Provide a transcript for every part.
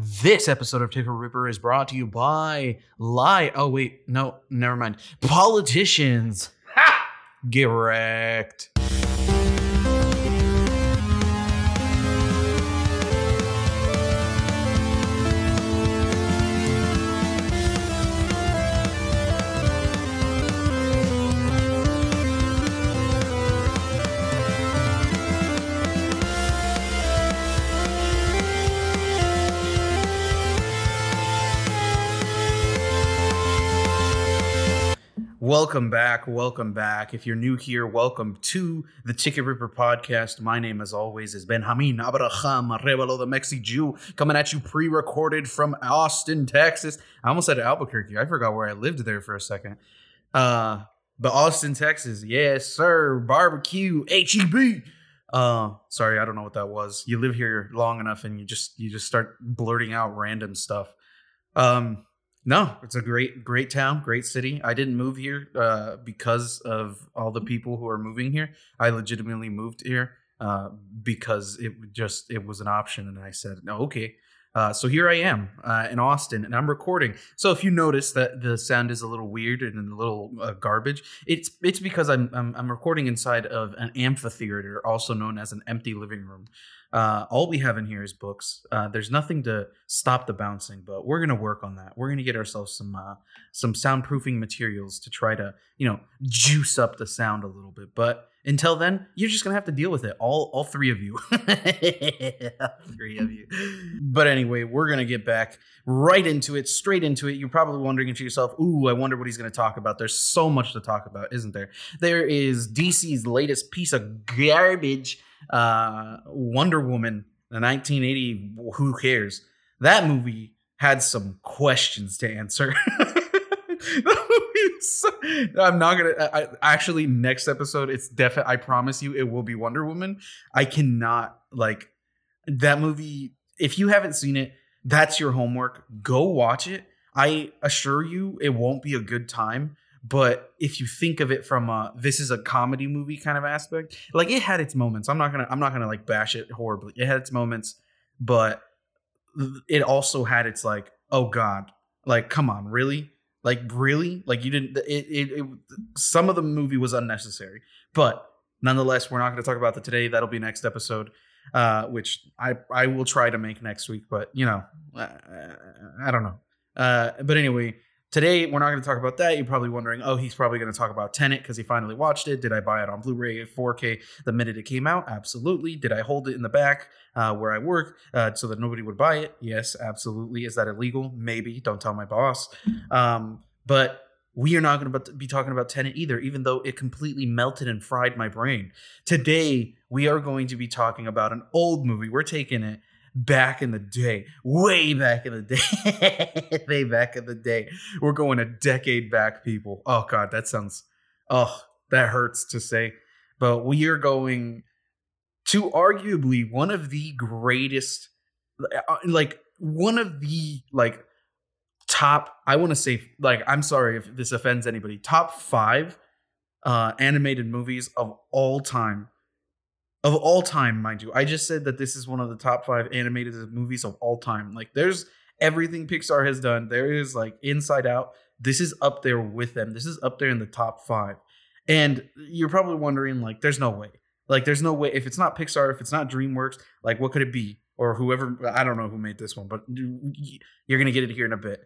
This episode of Ticket Ripper is brought to you by Lie. Oh, wait. No, never mind. Politicians. Ha! Get wrecked. Welcome back. Welcome back. If you're new here, welcome to the Ticket Ripper podcast. My name, as always, is Benjamin Abraham Arevalo, the Mexi Jew, coming at you pre recorded from Austin, Texas. I almost said Albuquerque. I forgot where I lived there for a second. Uh, but Austin, Texas. Yes, sir. Barbecue, HEB. Uh, sorry, I don't know what that was. You live here long enough and you just you just start blurting out random stuff. Um, no, it's a great, great town, great city. I didn't move here uh, because of all the people who are moving here. I legitimately moved here uh, because it just it was an option, and I said, "No, okay." Uh, so here I am uh, in Austin, and I'm recording. So if you notice that the sound is a little weird and a little uh, garbage, it's it's because I'm, I'm I'm recording inside of an amphitheater, also known as an empty living room. Uh, all we have in here is books. Uh, there's nothing to stop the bouncing, but we're gonna work on that. We're gonna get ourselves some uh, some soundproofing materials to try to you know juice up the sound a little bit. But until then, you're just gonna have to deal with it. All all three of you, three of you. But anyway, we're gonna get back right into it, straight into it. You're probably wondering to yourself, "Ooh, I wonder what he's gonna talk about." There's so much to talk about, isn't there? There is DC's latest piece of garbage uh, Wonder Woman, the 1980. Who cares? That movie had some questions to answer. so, I'm not gonna. I, actually, next episode, it's definitely. I promise you, it will be Wonder Woman. I cannot like that movie. If you haven't seen it, that's your homework. Go watch it. I assure you, it won't be a good time but if you think of it from a this is a comedy movie kind of aspect like it had its moments i'm not gonna i'm not gonna like bash it horribly it had its moments but it also had its like oh god like come on really like really? Like you didn't it, it, it some of the movie was unnecessary but nonetheless we're not going to talk about that today. That'll be next episode uh which i i will try to make next week but you know i, I don't know. Uh but anyway Today, we're not going to talk about that. You're probably wondering, oh, he's probably going to talk about Tenet because he finally watched it. Did I buy it on Blu ray 4K the minute it came out? Absolutely. Did I hold it in the back uh, where I work uh, so that nobody would buy it? Yes, absolutely. Is that illegal? Maybe. Don't tell my boss. Um, but we are not going to be talking about Tenet either, even though it completely melted and fried my brain. Today, we are going to be talking about an old movie. We're taking it back in the day, way back in the day, way back in the day. We're going a decade back, people. Oh God, that sounds, oh, that hurts to say, but we are going to arguably one of the greatest, uh, like one of the like top. I want to say, like, I'm sorry if this offends anybody. Top five uh animated movies of all time of all time, mind you. I just said that this is one of the top five animated movies of all time. Like, there's everything Pixar has done. There is like Inside Out. This is up there with them. This is up there in the top five. And you're probably wondering, like, there's no way. Like, there's no way. If it's not Pixar, if it's not DreamWorks, like, what could it be? Or whoever, I don't know who made this one, but you're going to get it here in a bit.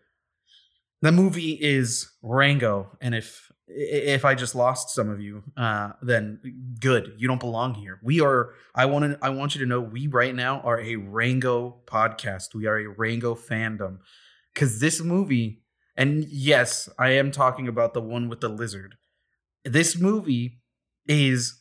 The movie is Rango. And if if I just lost some of you, uh, then good. You don't belong here. We are. I want to. I want you to know we right now are a Rango podcast. We are a Rango fandom because this movie, and yes, I am talking about the one with the lizard. This movie is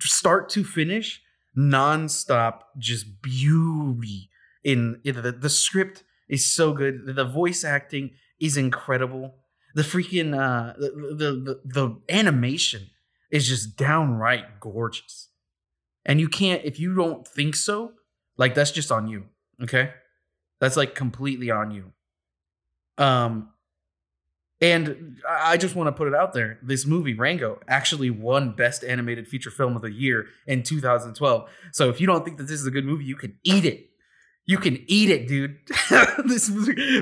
start to finish, nonstop, just beauty. In, in the the script is so good. The voice acting is incredible the freaking uh the, the the, the animation is just downright gorgeous and you can't if you don't think so like that's just on you okay that's like completely on you um and I just want to put it out there. This movie, Rango, actually won Best Animated Feature Film of the Year in 2012. So if you don't think that this is a good movie, you can eat it. You can eat it, dude. this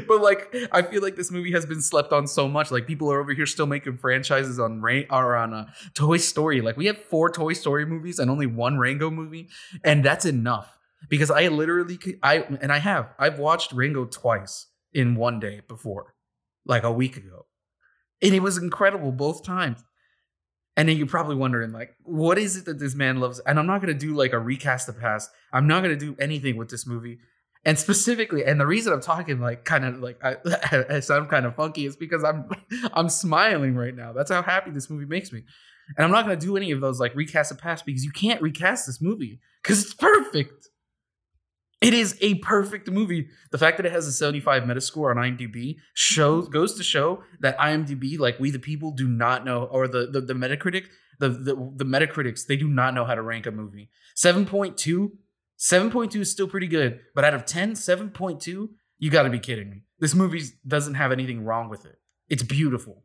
but like, I feel like this movie has been slept on so much. Like, people are over here still making franchises on Rain or on uh, Toy Story. Like, we have four Toy Story movies and only one Rango movie, and that's enough because I literally, I and I have, I've watched Rango twice in one day before, like a week ago, and it was incredible both times. And then you're probably wondering, like, what is it that this man loves? And I'm not gonna do like a recast the past. I'm not gonna do anything with this movie and specifically and the reason i'm talking like kind of like I, sound kind of funky is because i'm i'm smiling right now. That's how happy this movie makes me. And i'm not going to do any of those like recast the past because you can't recast this movie because it's perfect. It is a perfect movie. The fact that it has a 75 metascore on imdb shows goes to show that imdb like we the people do not know or the the, the metacritic the, the the metacritics they do not know how to rank a movie. 7.2 7.2 is still pretty good, but out of 10, 7.2, you got to be kidding me. This movie doesn't have anything wrong with it. It's beautiful.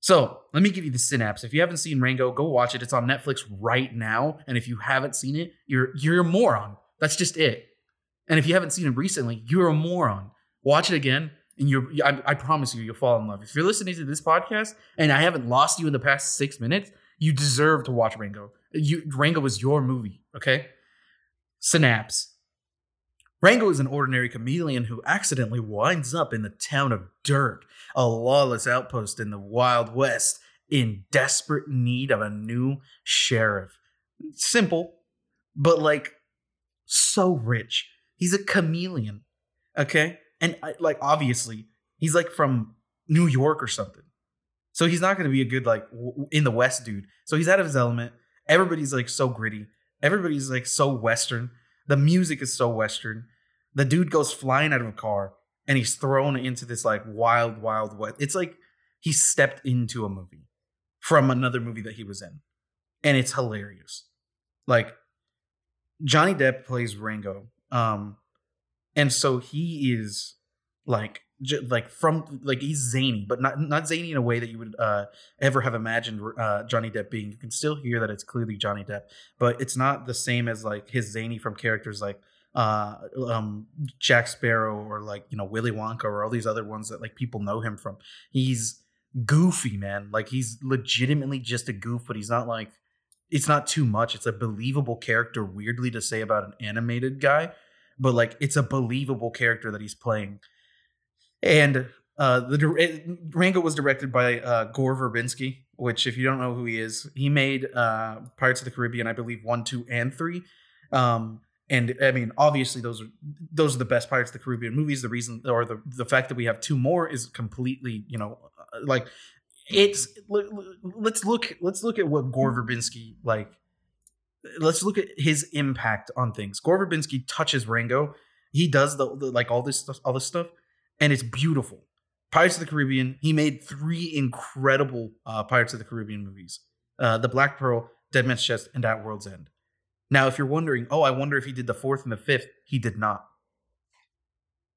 So let me give you the synapse. If you haven't seen Rango, go watch it. It's on Netflix right now. And if you haven't seen it, you're you're a moron. That's just it. And if you haven't seen it recently, you're a moron. Watch it again, and you're I, I promise you, you'll fall in love. If you're listening to this podcast and I haven't lost you in the past six minutes, you deserve to watch Rango. You Rango is your movie. Okay. Synapse. Rango is an ordinary chameleon who accidentally winds up in the town of Dirt, a lawless outpost in the Wild West, in desperate need of a new sheriff. Simple, but like so rich. He's a chameleon, okay? And like obviously, he's like from New York or something. So he's not going to be a good like in the West dude. So he's out of his element. Everybody's like so gritty. Everybody's like so Western. The music is so Western. The dude goes flying out of a car and he's thrown into this like wild, wild west. It's like he stepped into a movie from another movie that he was in. And it's hilarious. Like Johnny Depp plays Rango. Um, and so he is like like from like he's zany, but not not zany in a way that you would uh, ever have imagined uh, Johnny Depp being. You can still hear that it's clearly Johnny Depp, but it's not the same as like his zany from characters like uh, um, Jack Sparrow or like you know Willy Wonka or all these other ones that like people know him from. He's goofy, man. Like he's legitimately just a goof, but he's not like it's not too much. It's a believable character, weirdly to say about an animated guy, but like it's a believable character that he's playing and uh, the it, Rango was directed by uh, Gore Verbinski, which, if you don't know who he is, he made uh, Pirates of the Caribbean, I believe, one, two, and three. Um, and I mean, obviously, those are those are the best Pirates of the Caribbean movies. The reason, or the the fact that we have two more, is completely, you know, uh, like it's. Let's look. Let's look at what Gore Verbinski like. Let's look at his impact on things. Gore Verbinski touches Rango. He does the, the like all this stuff, all this stuff and it's beautiful. Pirates of the Caribbean. He made three incredible uh, Pirates of the Caribbean movies: uh, The Black Pearl, Dead Man's Chest, and At World's End. Now, if you're wondering, oh, I wonder if he did the fourth and the fifth, he did not.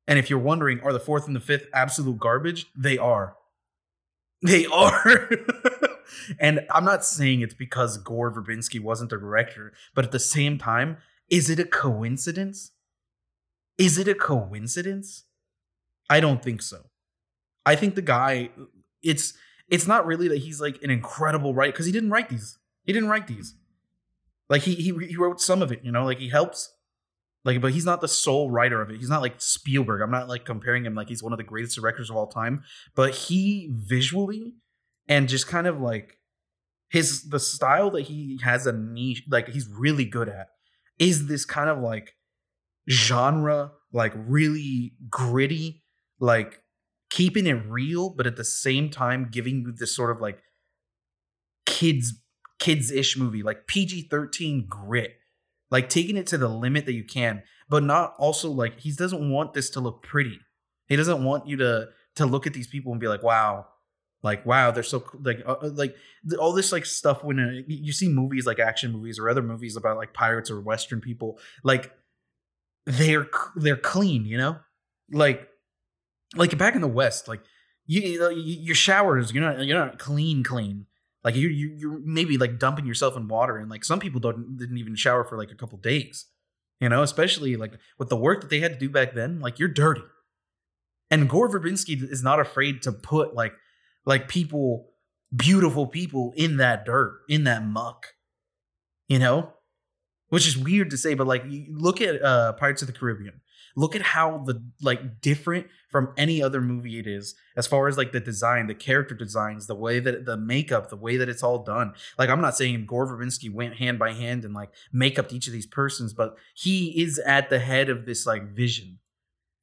And if you're wondering, are the fourth and the fifth absolute garbage? They are. They are. and I'm not saying it's because Gore Verbinski wasn't the director, but at the same time, is it a coincidence? Is it a coincidence? I don't think so. I think the guy, it's it's not really that he's like an incredible writer because he didn't write these. He didn't write these. Like he he he wrote some of it, you know, like he helps. Like, but he's not the sole writer of it. He's not like Spielberg. I'm not like comparing him like he's one of the greatest directors of all time. But he visually and just kind of like his the style that he has a niche, like he's really good at, is this kind of like genre, like really gritty, like keeping it real, but at the same time giving you this sort of like kids kids ish movie, like PG thirteen grit, like taking it to the limit that you can, but not also like he doesn't want this to look pretty. He doesn't want you to to look at these people and be like, wow, like wow, they're so like uh, uh like all this like stuff when uh, you see movies like action movies or other movies about like pirates or western people, like they're they're clean, you know, like like back in the West, like you, your showers, you're not you're not clean, clean. Like you you you're maybe like dumping yourself in water, and like some people don't didn't even shower for like a couple days. You know, especially like with the work that they had to do back then, like you're dirty. And Gore Verbinski is not afraid to put like like people, beautiful people in that dirt, in that muck. You know? Which is weird to say, but like you look at uh Pirates of the Caribbean. Look at how the like different from any other movie it is as far as like the design, the character designs, the way that the makeup, the way that it's all done. Like I'm not saying Gore Verbinski went hand by hand and like make up each of these persons, but he is at the head of this like vision.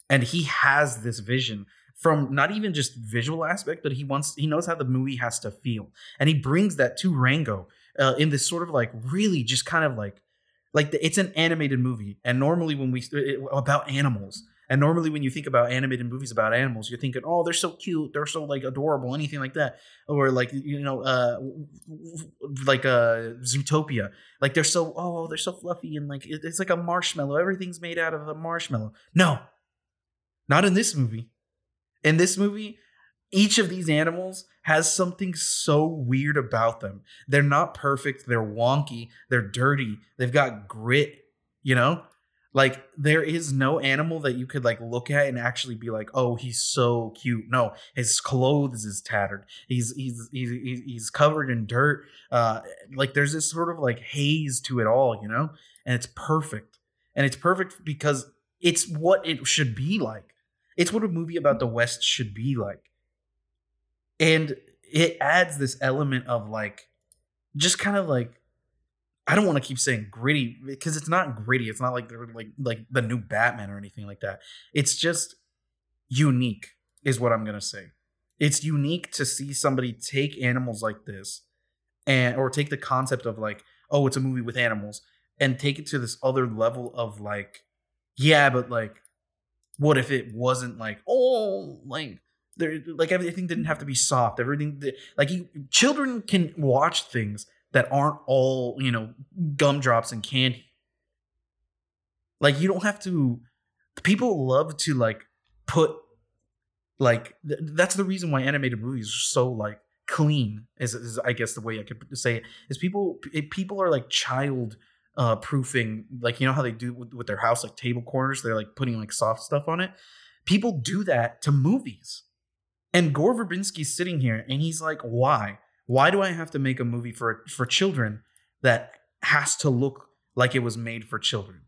And he has this vision from not even just visual aspect, but he wants he knows how the movie has to feel, and he brings that to Rango uh, in this sort of like really just kind of like like the, it's an animated movie, and normally when we it, about animals. And normally, when you think about animated movies about animals, you're thinking, "Oh, they're so cute, they're so like adorable, anything like that," or like you know, uh, like uh, Zootopia, like they're so oh, they're so fluffy and like it's like a marshmallow. Everything's made out of a marshmallow. No, not in this movie. In this movie, each of these animals has something so weird about them. They're not perfect, they're wonky, they're dirty, they've got grit, you know? Like there is no animal that you could like look at and actually be like, "Oh, he's so cute." No, his clothes is tattered. He's he's he's he's covered in dirt. Uh like there's this sort of like haze to it all, you know? And it's perfect. And it's perfect because it's what it should be like. It's what a movie about the West should be like. And it adds this element of like, just kind of like, I don't want to keep saying gritty because it's not gritty. It's not like they're like like the new Batman or anything like that. It's just unique, is what I'm gonna say. It's unique to see somebody take animals like this, and or take the concept of like, oh, it's a movie with animals, and take it to this other level of like, yeah, but like what if it wasn't like oh like there like everything didn't have to be soft. Everything like children can watch things that aren't all you know gumdrops and candy. Like you don't have to people love to like put like th- that's the reason why animated movies are so like clean is, is i guess the way i could say it is people people are like child uh proofing like you know how they do with, with their house like table corners they're like putting like soft stuff on it? People do that to movies and gore verbinski's sitting here and he's like why? Why do i have to make a movie for for children that has to look like it was made for children?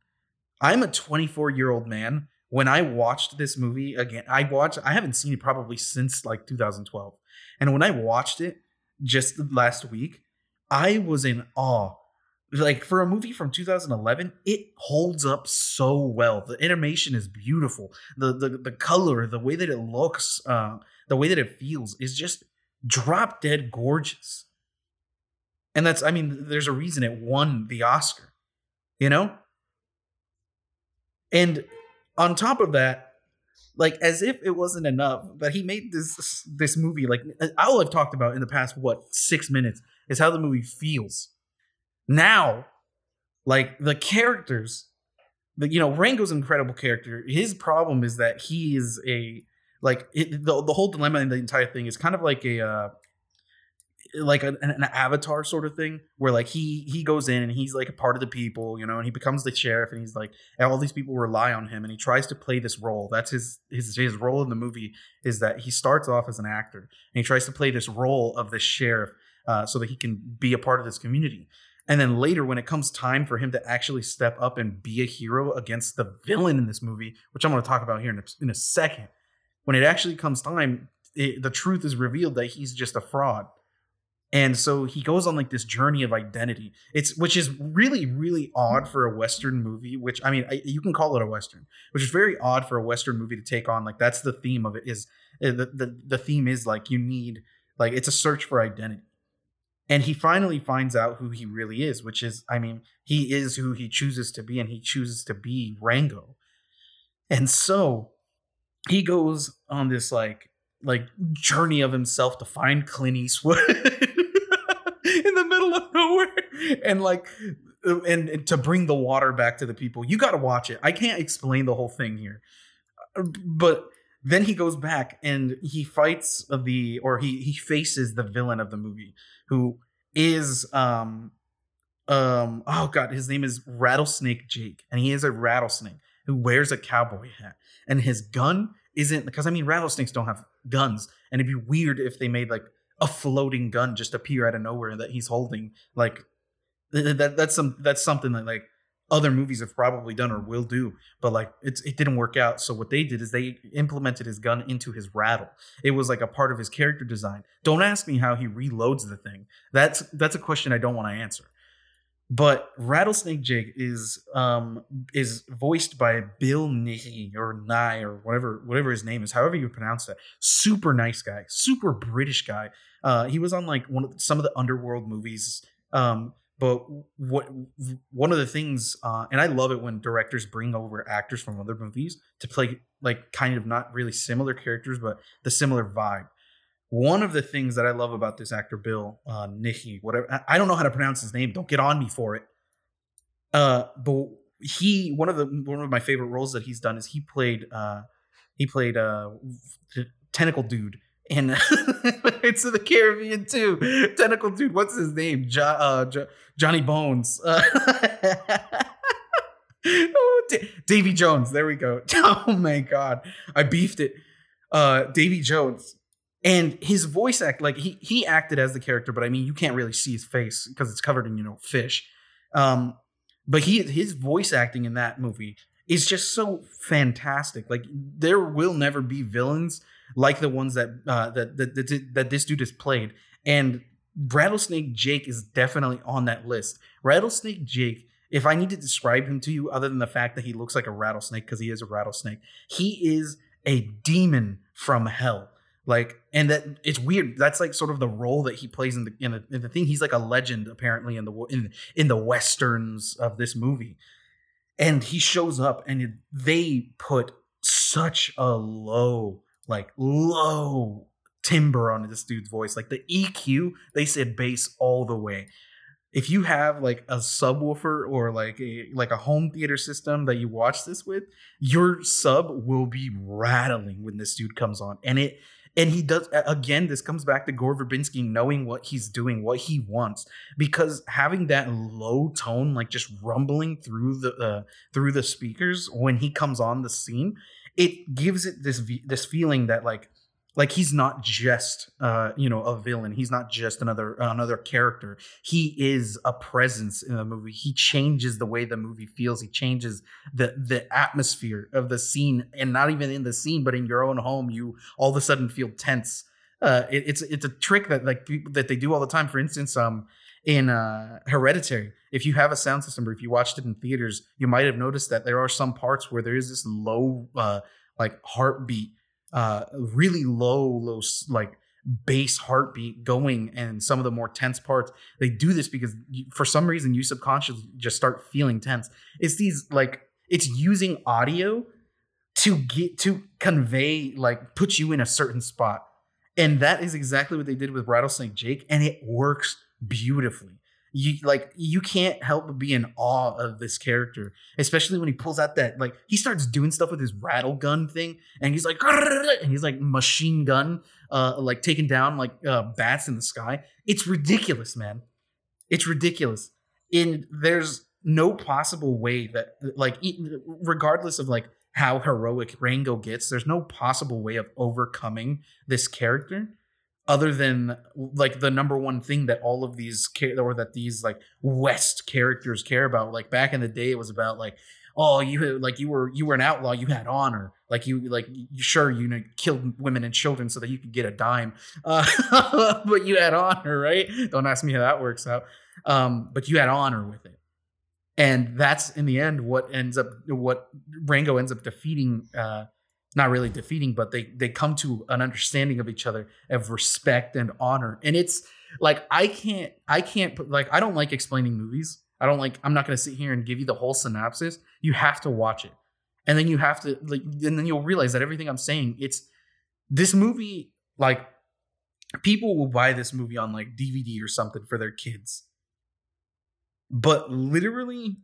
I'm a 24 year old man. When i watched this movie again i watched i haven't seen it probably since like 2012 and when i watched it just last week i was in awe like for a movie from 2011 it holds up so well. The animation is beautiful. The the, the color the way that it looks uh, the way that it feels is just drop dead gorgeous. And that's i mean there's a reason it won the oscar you know? And on top of that like as if it wasn't enough that he made this this movie like all i've talked about in the past what six minutes is how the movie feels now like the characters the, you know rango's an incredible character. His problem is that he is a like it, the, the whole dilemma in the entire thing is kind of like a uh like an, an, avatar sort of thing where like he he goes in and he's like a part of the people you know and he becomes the sheriff and he's like and all these people rely on him and he tries to play this role. That's his his his role in the movie is that he starts off as an actor and he tries to play this role of the sheriff uh, so that he can be a part of this community and then later, when it comes time for him to actually step up and be a hero against the villain in this movie, which I'm going to talk about here in a, in a second, when it actually comes time, it, the truth is revealed that he's just a fraud. And so he goes on like this journey of identity. It's which is really really odd for a western movie, which I mean, I, you can call it a western, which is very odd for a western movie to take on. Like that's the theme of it is eh, the the, the theme is like you need like it's a search for identity and he finally finds out who he really is which is i mean he is who he chooses to be and he chooses to be rango. And so he goes on this like like journey of himself to find clint eastwood in the middle of nowhere and like and, and to bring the water back to the people. You got to watch it. I can't explain the whole thing here. Uh, but then he goes back and he fights the or he he faces the villain of the movie who is um um oh god, his name is Rattlesnake Jake, and he is a rattlesnake who wears a cowboy hat, and his gun isn't because I mean rattlesnakes don't have guns, and it'd be weird if they made like a floating gun just appear out of nowhere that he's holding. Like that that's some that's something that like other movies have probably done or will do, but like it's it didn't work out. So what they did is they implemented his gun into his rattle. It was like a part of his character design. Don't ask me how he reloads the thing. That's that's a question I don't want to answer. But Rattlesnake Jake is um is voiced by Bill Nighy or Nye or whatever whatever his name is, however you pronounce that. Super nice guy, super British guy. Uh, he was on like one of some of the underworld movies. Um, but what one of the things, uh, and I love it when directors bring over actors from other movies to play like kind of not really similar characters, but the similar vibe. One of the things that I love about this actor, Bill uh, Nighy, whatever I don't know how to pronounce his name. Don't get on me for it. Uh, but he one of the one of my favorite roles that he's done is he played uh, he played uh, tentacle dude in Pirates of the Caribbean too. Tentacle dude, what's his name? Jo- uh, jo- Johnny Bones. Uh, oh, D- Davy Jones. There we go. Oh my god, I beefed it. Uh, Davy Jones. And his voice act, like he he acted as the character, but I mean, you can't really see his face because it's covered in you know fish. Um, but he his voice acting in that movie is just so fantastic. Like there will never be villains like the ones that uh, that, that that that this dude has played. And Rattlesnake Jake is definitely on that list. Rattlesnake Jake, if I need to describe him to you, other than the fact that he looks like a rattlesnake because he is a rattlesnake, he is a demon from hell. Like, and that it's weird. That's like sort of the role that he plays in the in the, in the thing. He's like a legend apparently in the in in the westerns of this movie, and he shows up and they put such a low like low timber on this dude's voice. Like the EQ, they said bass all the way. If you have like a subwoofer or like a like a home theater system that you watch this with, your sub will be rattling when this dude comes on. And it and he does again this comes back to gore verbinski knowing what he's doing what he wants because having that low tone like just rumbling through the uh, through the speakers when he comes on the scene it gives it this this feeling that like like he's not just uh you know a villain. He's not just another another character. He is a presence in the movie. He changes the way the movie feels. He changes the the atmosphere of the scene and not even in the scene but in your own home you all of a sudden feel tense. Uh it, it's it's a trick that like people that they do all the time. For instance um in uh hereditary. If you have a sound system or if you watched it in theaters you might have noticed that there are some parts where there is this low uh like heartbeat uh really low low like bass heartbeat going and some of the more tense parts. They do this because you, for some reason you subconsciously just start feeling tense. It's these like it's using audio to get to convey like put you in a certain spot. And that is exactly what they did with rattlesnake jake and it works beautifully you like you can't help but be in awe of this character, especially when he pulls out that like he starts doing stuff with his rattle gun thing, and he's like and he's like machine gun, uh, like taking down like uh, bats in the sky. It's ridiculous, man. It's ridiculous. And there's no possible way that like regardless of like how heroic Rango gets, there's no possible way of overcoming this character other than like the number one thing that all of these or that these like west characters care about like back in the day it was about like oh you like you were you were an outlaw you had honor. Like you like sure you know killed women and children so that you could get a dime. Uh, but you had honor right? Don't ask me how that works out. Um, but you had honor with it. And that's in the end what ends up what rango ends up defeating uh, not really defeating, but they they come to an understanding of each other of respect and honor. And it's like I can't I can't put like I don't like explaining movies. I don't like I'm not gonna sit here and give you the whole synopsis. You have to watch it. And then you have to like and then you'll realize that everything I'm saying, it's this movie, like people will buy this movie on like DVD or something for their kids. But literally,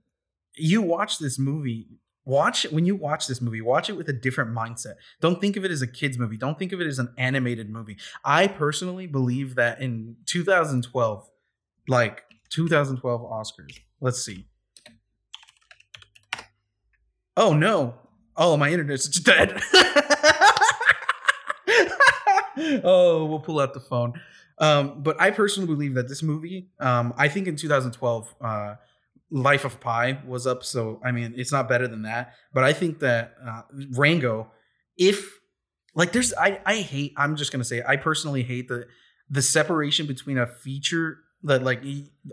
you watch this movie watch when you watch this movie watch it with a different mindset don't think of it as a kids movie don't think of it as an animated movie i personally believe that in 2012 like 2012 Oscars. Let's see. Oh no. Oh, my internet's dead. oh, we'll pull out the phone. Um, but I personally believe that this movie, um, I think in 2012, uh, Life of Pi was up. So, I mean, it's not better than that. But I think that uh, Rango, if like there's, I, I hate, I'm just to say, I personally hate the, the separation between a feature that like,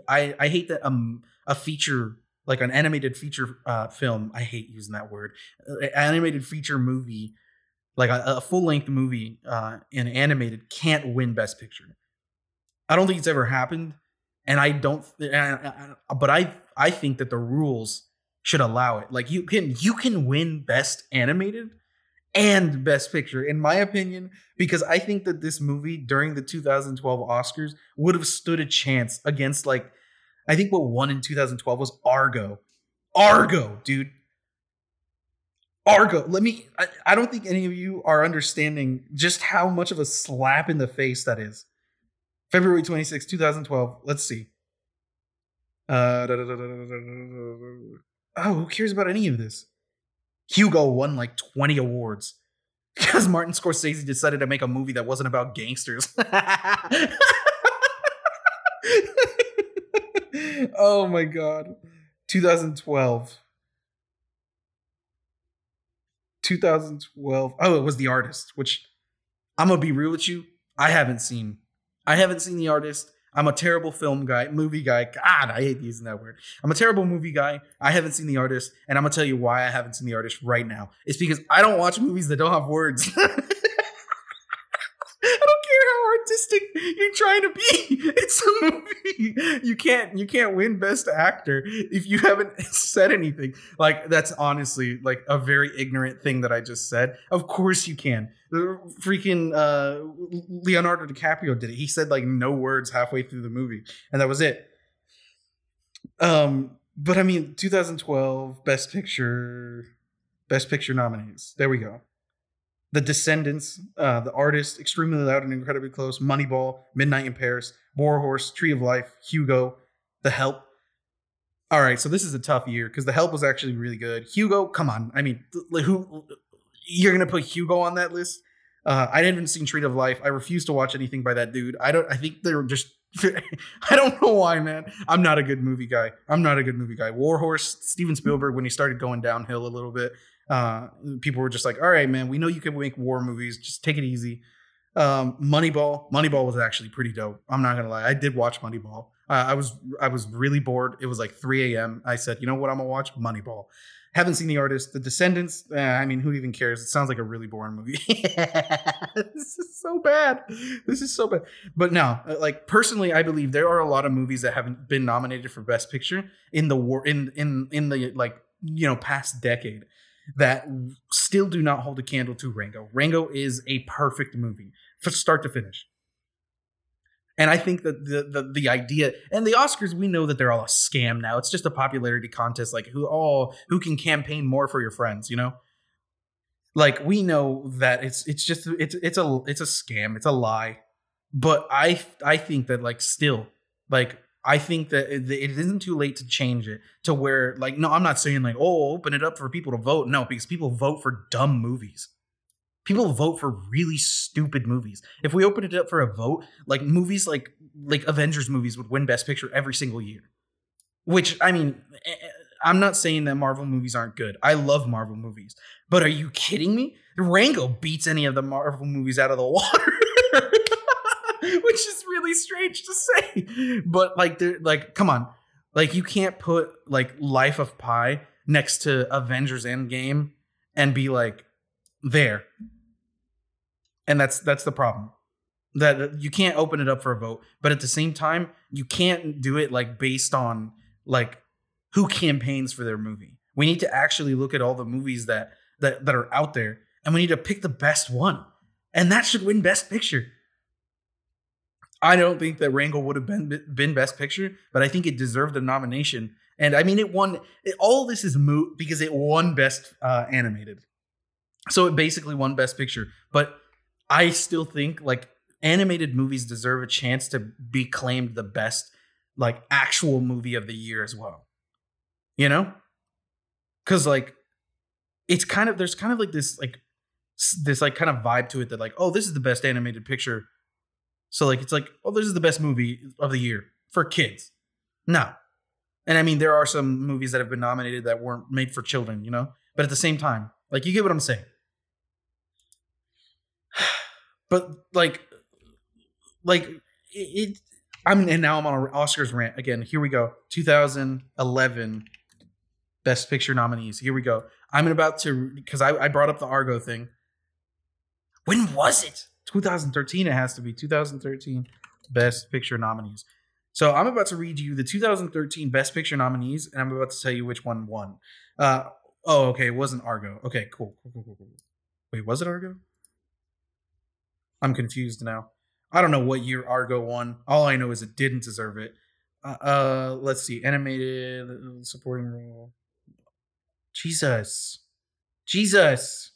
I, I hate that, um, a feature like an animated feature uh, film. I hate using that word. Uh, animated feature movie, like a, a full length movie uh, in animated, can't win Best Picture. I don't think it's ever happened, and I don't. But I I think that the rules should allow it. Like you can you can win Best Animated and Best Picture, in my opinion, because I think that this movie during the 2012 Oscars would have stood a chance against like I think what won in 2012 was Argo. Argo, dude. Argo. Let me. I, I, don't think any of you are understanding just how much of a slap in the face that is. February 26, 2012. Let's see. Uh, oh, who cares about any of this? Hugo won like 20 awards because Martin Scorsese decided to make a movie that wasn't about gangsters. oh my god. 2012. 2012. Oh, it was The Artist, which I'm going to be real with you. I haven't seen. I haven't seen The Artist. I'm a terrible film guy, movie guy. God, I hate using that word. I'm a terrible movie guy. I haven't seen The Artist, and I'm gonna tell you why I haven't seen The Artist right now. It's because I don't watch movies that don't have words. you're trying to be. It's a movie. You can't you can't win best actor if you haven't said anything. Like that's honestly like a very ignorant thing that I just said. Of course you can. Freaking uh, Leonardo DiCaprio did it. He said like no words halfway through the movie, and that was it. Um, but I mean, 2012 Best Picture, Best Picture nominees. There we go. The Descendants, uh, The Artist, Extremely Loud and Incredibly Close, Moneyball, Midnight in Paris, Warhorse, Tree of Life, Hugo, The Help. All right, so this is a tough year because The Help was actually really good. Hugo, come on, I mean, who you're gonna put Hugo on that list? Uh, I haven't even seen Tree of Life. I refuse to watch anything by that dude. I don't. I think they're just. I don't know why, man. I'm not a good movie guy. I'm not a good movie guy. Warhorse, Steven Spielberg, when he started going downhill a little bit, uh, people were just like, "All right, man, we know you can make war movies. Just take it easy." Um, Moneyball, Moneyball was actually pretty dope. I'm not gonna lie, I did watch Moneyball. Uh, I was I was really bored. It was like 3 a.m. I said, you know what, I'm gonna watch Moneyball. Haven't seen the artist. The Descendants. Eh, I mean, who even cares? It sounds like a really boring movie. this is so bad. This is so bad. But no, uh, like personally, I believe there are a lot of movies that haven't been nominated for Best Picture in the war in in in the like you know past decade that still do not hold a candle to Rango. Rango is a perfect movie from start to finish. And I think that the, the the idea and the Oscars, we know that they're all a scam now. It's just a popularity contest, like who oh who can campaign more for your friends, you know? Like we know that it's it's just it's it's a it's a scam, it's a lie. But I I think that like still like I think that it isn't too late to change it to where, like, no, I'm not saying like, oh, open it up for people to vote. No, because people vote for dumb movies. People vote for really stupid movies. If we open it up for a vote, like movies like like Avengers movies would win Best Picture every single year. Which I mean, eh, eh, I'm not saying that Marvel movies aren't good. I love Marvel movies, but are you kidding me? Rango beats any of the Marvel movies out of the water. which is really strange to say. But like, they're like, come on, like you can't put like Life of Pi next to Avengers Endgame and be like there. And that's that's the problem. That you can't open it up for a vote, but at the same time, you can't do it like based on like who campaigns for their movie. We need to actually look at all the movies that that that are out there, and we need to pick the best one, and that should win Best Picture. I don't think that Rango would have been been Best Picture, but I think it deserved a nomination. And I mean, it won. It, all this is moot because it won Best uh, Animated, so it basically won Best Picture. But I still think like animated movies deserve a chance to be claimed the best like actual movie of the year as well. You know? Cuz like it's kind of there's kind of like this like this like kind of vibe to it that like oh this is the best animated picture. So like it's like oh this is the best movie of the year for kids. No. And I mean there are some movies that have been nominated that weren't made for children, you know? But at the same time, like you get what I'm saying. But like like it, I'm and now I'm on Oscars rant again. Here we go. 2011 Best Picture nominees. Here we go. I'm about to because I, I brought up the Argo thing. When was it? 2013. It has to be 2013 Best Picture nominees. So I'm about to read you the 2013 Best Picture nominees, and I'm about to tell you which one won. Uh, oh, okay, it wasn't Argo. Okay, cool, cool, cool, cool. Wait, was it Argo? I'm confused now. I don't know what year Argo won. All I know is it didn't deserve it. Uh, uh let's see, animated supporting role. Jesus, Jesus.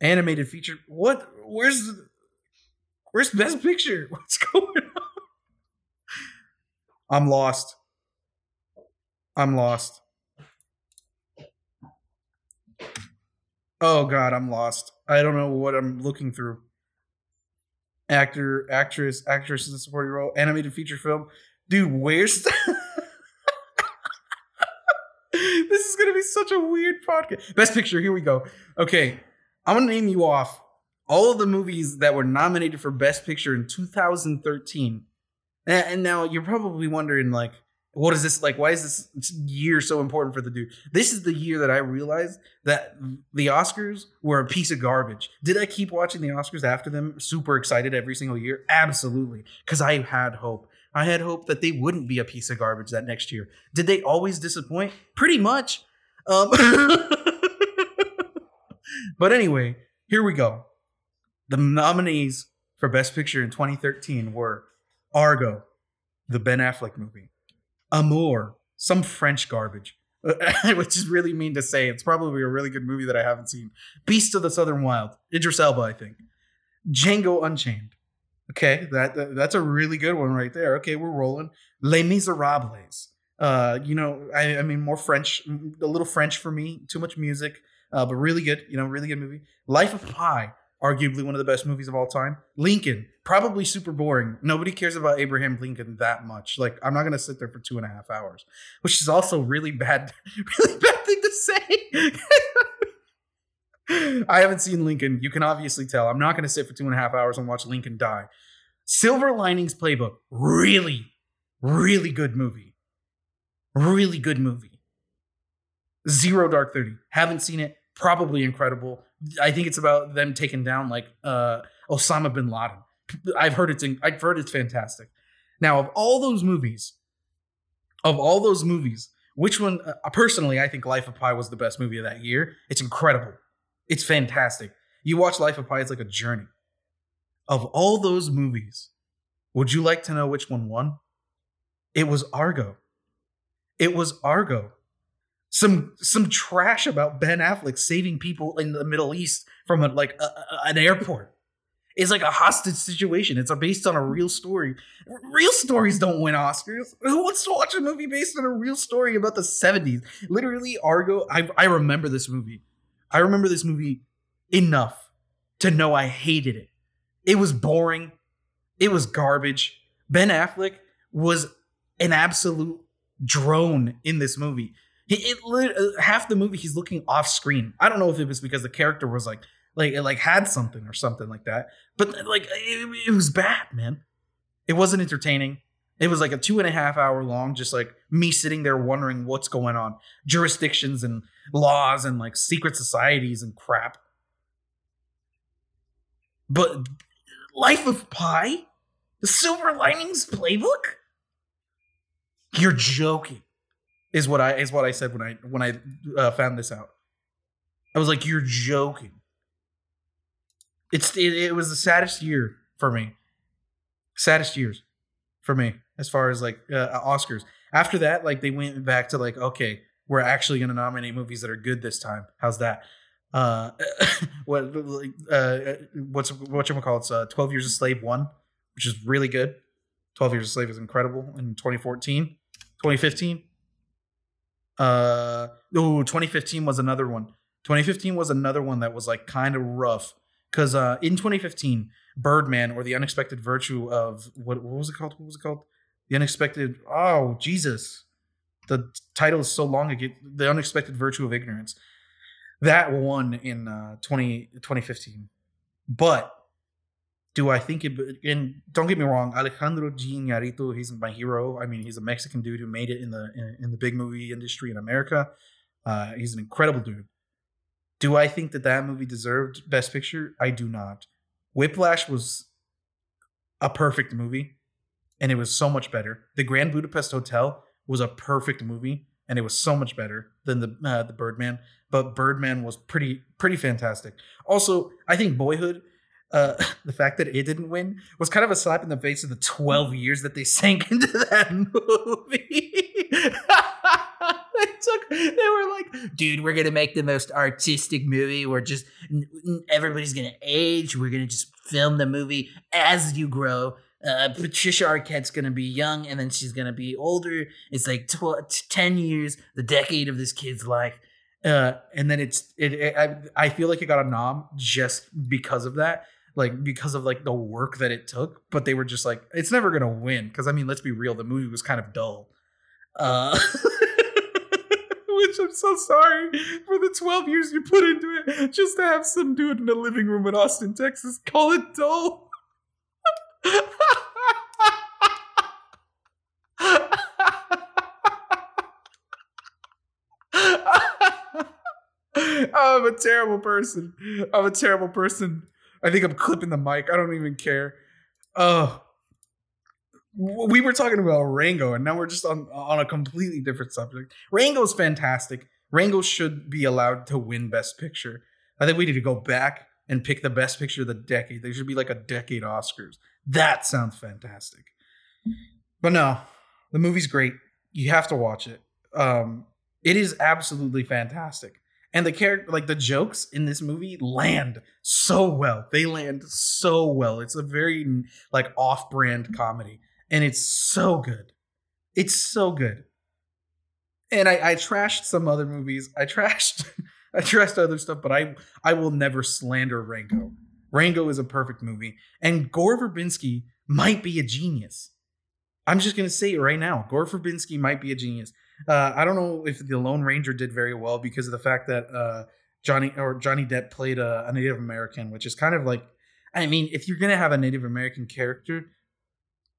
Animated feature. What? Where's Where's Best Picture? What's going on? I'm lost. I'm lost. Oh God, I'm lost. I don't know what I'm looking through. Actor, actress, actress in the supporting role, animated feature film. Dude, where's the- This is gonna be such a weird podcast. Best picture, here we go. Okay, I'm gonna name you off all of the movies that were nominated for Best Picture in 2013. And now you're probably wondering, like, what is this like? Why is this year so important for the dude? This is the year that I realized that the Oscars were a piece of garbage. Did I keep watching the Oscars after them, super excited every single year? Absolutely, because I had hope. I had hope that they wouldn't be a piece of garbage that next year. Did they always disappoint? Pretty much. Um, but anyway, here we go. The nominees for Best Picture in 2013 were Argo, the Ben Affleck movie, Amour, some French garbage, which is really mean to say. It's probably a really good movie that I haven't seen. Beast of the Southern Wild, Idris Elba, I think. Django Unchained. Okay, that, that- that's a really good one right there. Okay, we're rolling. Les Miserables. Uh, you know, I, I mean, more French, a little French for me. Too much music, uh, but really good. You know, really good movie. Life of Pi, arguably one of the best movies of all time. Lincoln, probably super boring. Nobody cares about Abraham Lincoln that much. Like, I'm not gonna sit there for two and a half hours, which is also really bad, really bad thing to say. I haven't seen Lincoln. You can obviously tell. I'm not gonna sit for two and a half hours and watch Lincoln die. Silver Linings Playbook, really, really good movie. Really good movie. Zero Dark Thirty. Haven't seen it. Probably incredible. I think it's about them taking down like uh, Osama bin Laden. I've heard it's in, I've heard it's fantastic. Now, of all those movies, of all those movies, which one? Uh, personally, I think Life of Pi was the best movie of that year. It's incredible. It's fantastic. You watch Life of Pi; it's like a journey. Of all those movies, would you like to know which one won? It was Argo. It was Argo. Some some trash about Ben Affleck saving people in the Middle East from a, like a, a- an airport. It's like a hostage situation. It's based on a real story. Real stories don't win Oscars. Who wants to watch a movie based on a real story about the 70s? Literally, Argo. I, I remember this movie. I remember this movie enough to know I hated it. It was boring. It was garbage. Ben Affleck was an absolute drone in this movie. He, it, uh, half the movie he's looking off screen. I don't know if it was because the character was like like it like had something or something like that. But like it, it was bad, man. It wasn't entertaining. It was like a two and a half hour long, just like me sitting there wondering what's going on, jurisdictions and laws and like secret societies and crap. But Life of Pi, the Silver Linings Playbook. You're joking, is what I is what I said when I when I uh, found this out. I was like, you're joking. It's it, it was the saddest year for me. Saddest years for me as far as like uh, Oscars. After that, like they went back to like, okay, we're actually going to nominate movies that are good this time. How's that? Uh, what uh, what's what you call it? Uh, Twelve Years a Slave won, which is really good. 12 Years a Slave is incredible in 2014. 2015. Uh oh, 2015 was another one. 2015 was another one that was like kind of rough because uh in 2015, Birdman or the Unexpected Virtue of what what was it called? What was it called? The Unexpected. Oh Jesus, the title is so long. Get the Unexpected Virtue of Ignorance. That won in uh 20 2015, but do I think it? And don't get me wrong, Alejandro G. Iñárritu, he's my hero. I mean, he's a Mexican dude who made it in the in, in the big movie industry in America. Uh, he's an incredible dude. Do I think that that movie deserved Best Picture? I do not. Whiplash was a perfect movie, and it was so much better. The Grand Budapest Hotel was a perfect movie, and it was so much better than the uh, the Birdman. But Birdman was pretty pretty fantastic. Also, I think Boyhood uh, the fact that it didn't win was kind of a slap in the face of the 12 years that they sank into that movie. they took, they were like, dude, we're gonna make the most artistic movie. We're just everybody's gonna age. We're gonna just film the movie as you grow. Uh, Patricia Arquette's gonna be young, and then she's gonna be older. It's like tw- ten years, the decade of this kid's life. Uh, and then it's it, it I, I feel like it got a nom just because of that like because of like the work that it took but they were just like it's never gonna win because i mean let's be real the movie was kind of dull uh which i'm so sorry for the 12 years you put into it just to have some dude in a living room in austin texas call it dull I'm a terrible person. I'm a terrible person. I think I'm clipping the mic. I don't even care. Oh, we were talking about Rango, and now we're just on on a completely different subject. Rango's fantastic. Rango should be allowed to win Best Picture. I think we need to go back and pick the Best Picture of the decade. There should be like a decade Oscars. That sounds fantastic. But no, the movie's great. You have to watch it. Um, it is absolutely fantastic and the character like the jokes in this movie land so well. They land so well. It's a very like off-brand comedy. And it's so good. It's so good. And i i trashed some other movies. I trashed i trashed other stuff but i i will never slander rango. Rango is a perfect movie. And gore verbinski might be a genius. I'm just gonna say it right now. Gore verbinski might be a genius uh, I don't know if the Lone Ranger did very well because of the fact that uh, Johnny or Johnny Depp played a, a, Native American, which is kind of like, I mean, if you're gonna have a Native American character,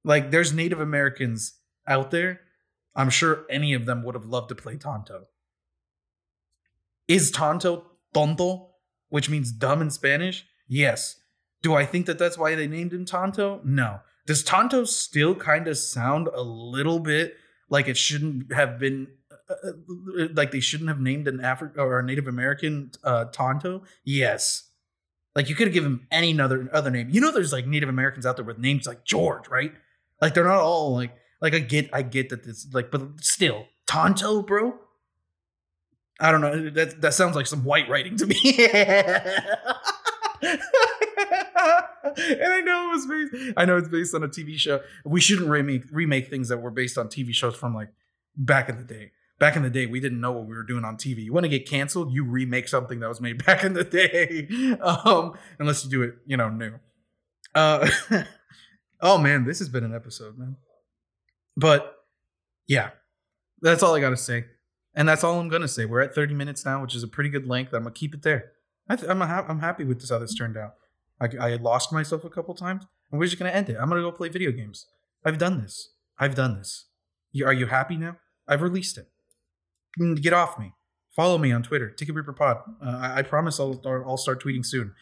like there's Native Americans out there, I'm sure any of them would have loved to play Tonto. Is Tonto tonto, which means dumb in Spanish? Yes. Do I think that that's why they named him Tonto? No. Does Tonto still kind of sound a little bit like it shouldn't have been uh, uh, uh, like they shouldn't have named an African or a Native American uh, Tonto. Yes, like you could have given him any other other name. You know, there's like Native Americans out there with names like George, right? Like they're not all like like I get I get that this like, but still Tonto, bro. I don't know. That that sounds like some white writing to me. and I know it was based. I know it's based on a TV show. We shouldn't remake remake things that were based on TV shows from like back in the day. Back in the day, we didn't know what we were doing on TV. You want to get canceled, you remake something that was made back in the day, um, unless you do it, you know, new. Uh, oh man, this has been an episode, man. But yeah, that's all I got to say, and that's all I'm gonna say. We're at 30 minutes now, which is a pretty good length. I'm gonna keep it there. I am I'm, I'm happy with this how this turned out. I, I lost myself a couple times, and we're just gonna end it. I'm gonna go play video games. I've done this. I've done this. You, are you happy now? I've released it. Mm, get off me. Follow me on Twitter, Ticket Ripper Pod. Uh, I, I, promise I'll, I'll start tweeting soon.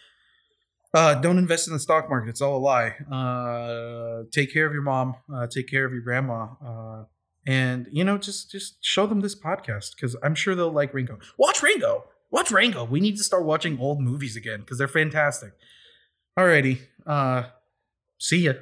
Uh, don't invest in the stock market. It's all a lie. Uh, take care of your mom. Uh, take care of your grandma. Uh, and you know, just just show them this podcast because I'm sure they'll like Ringo. Watch Ringo. Watch Rango. We need to start watching old movies again because they're fantastic. Alrighty. Uh see ya.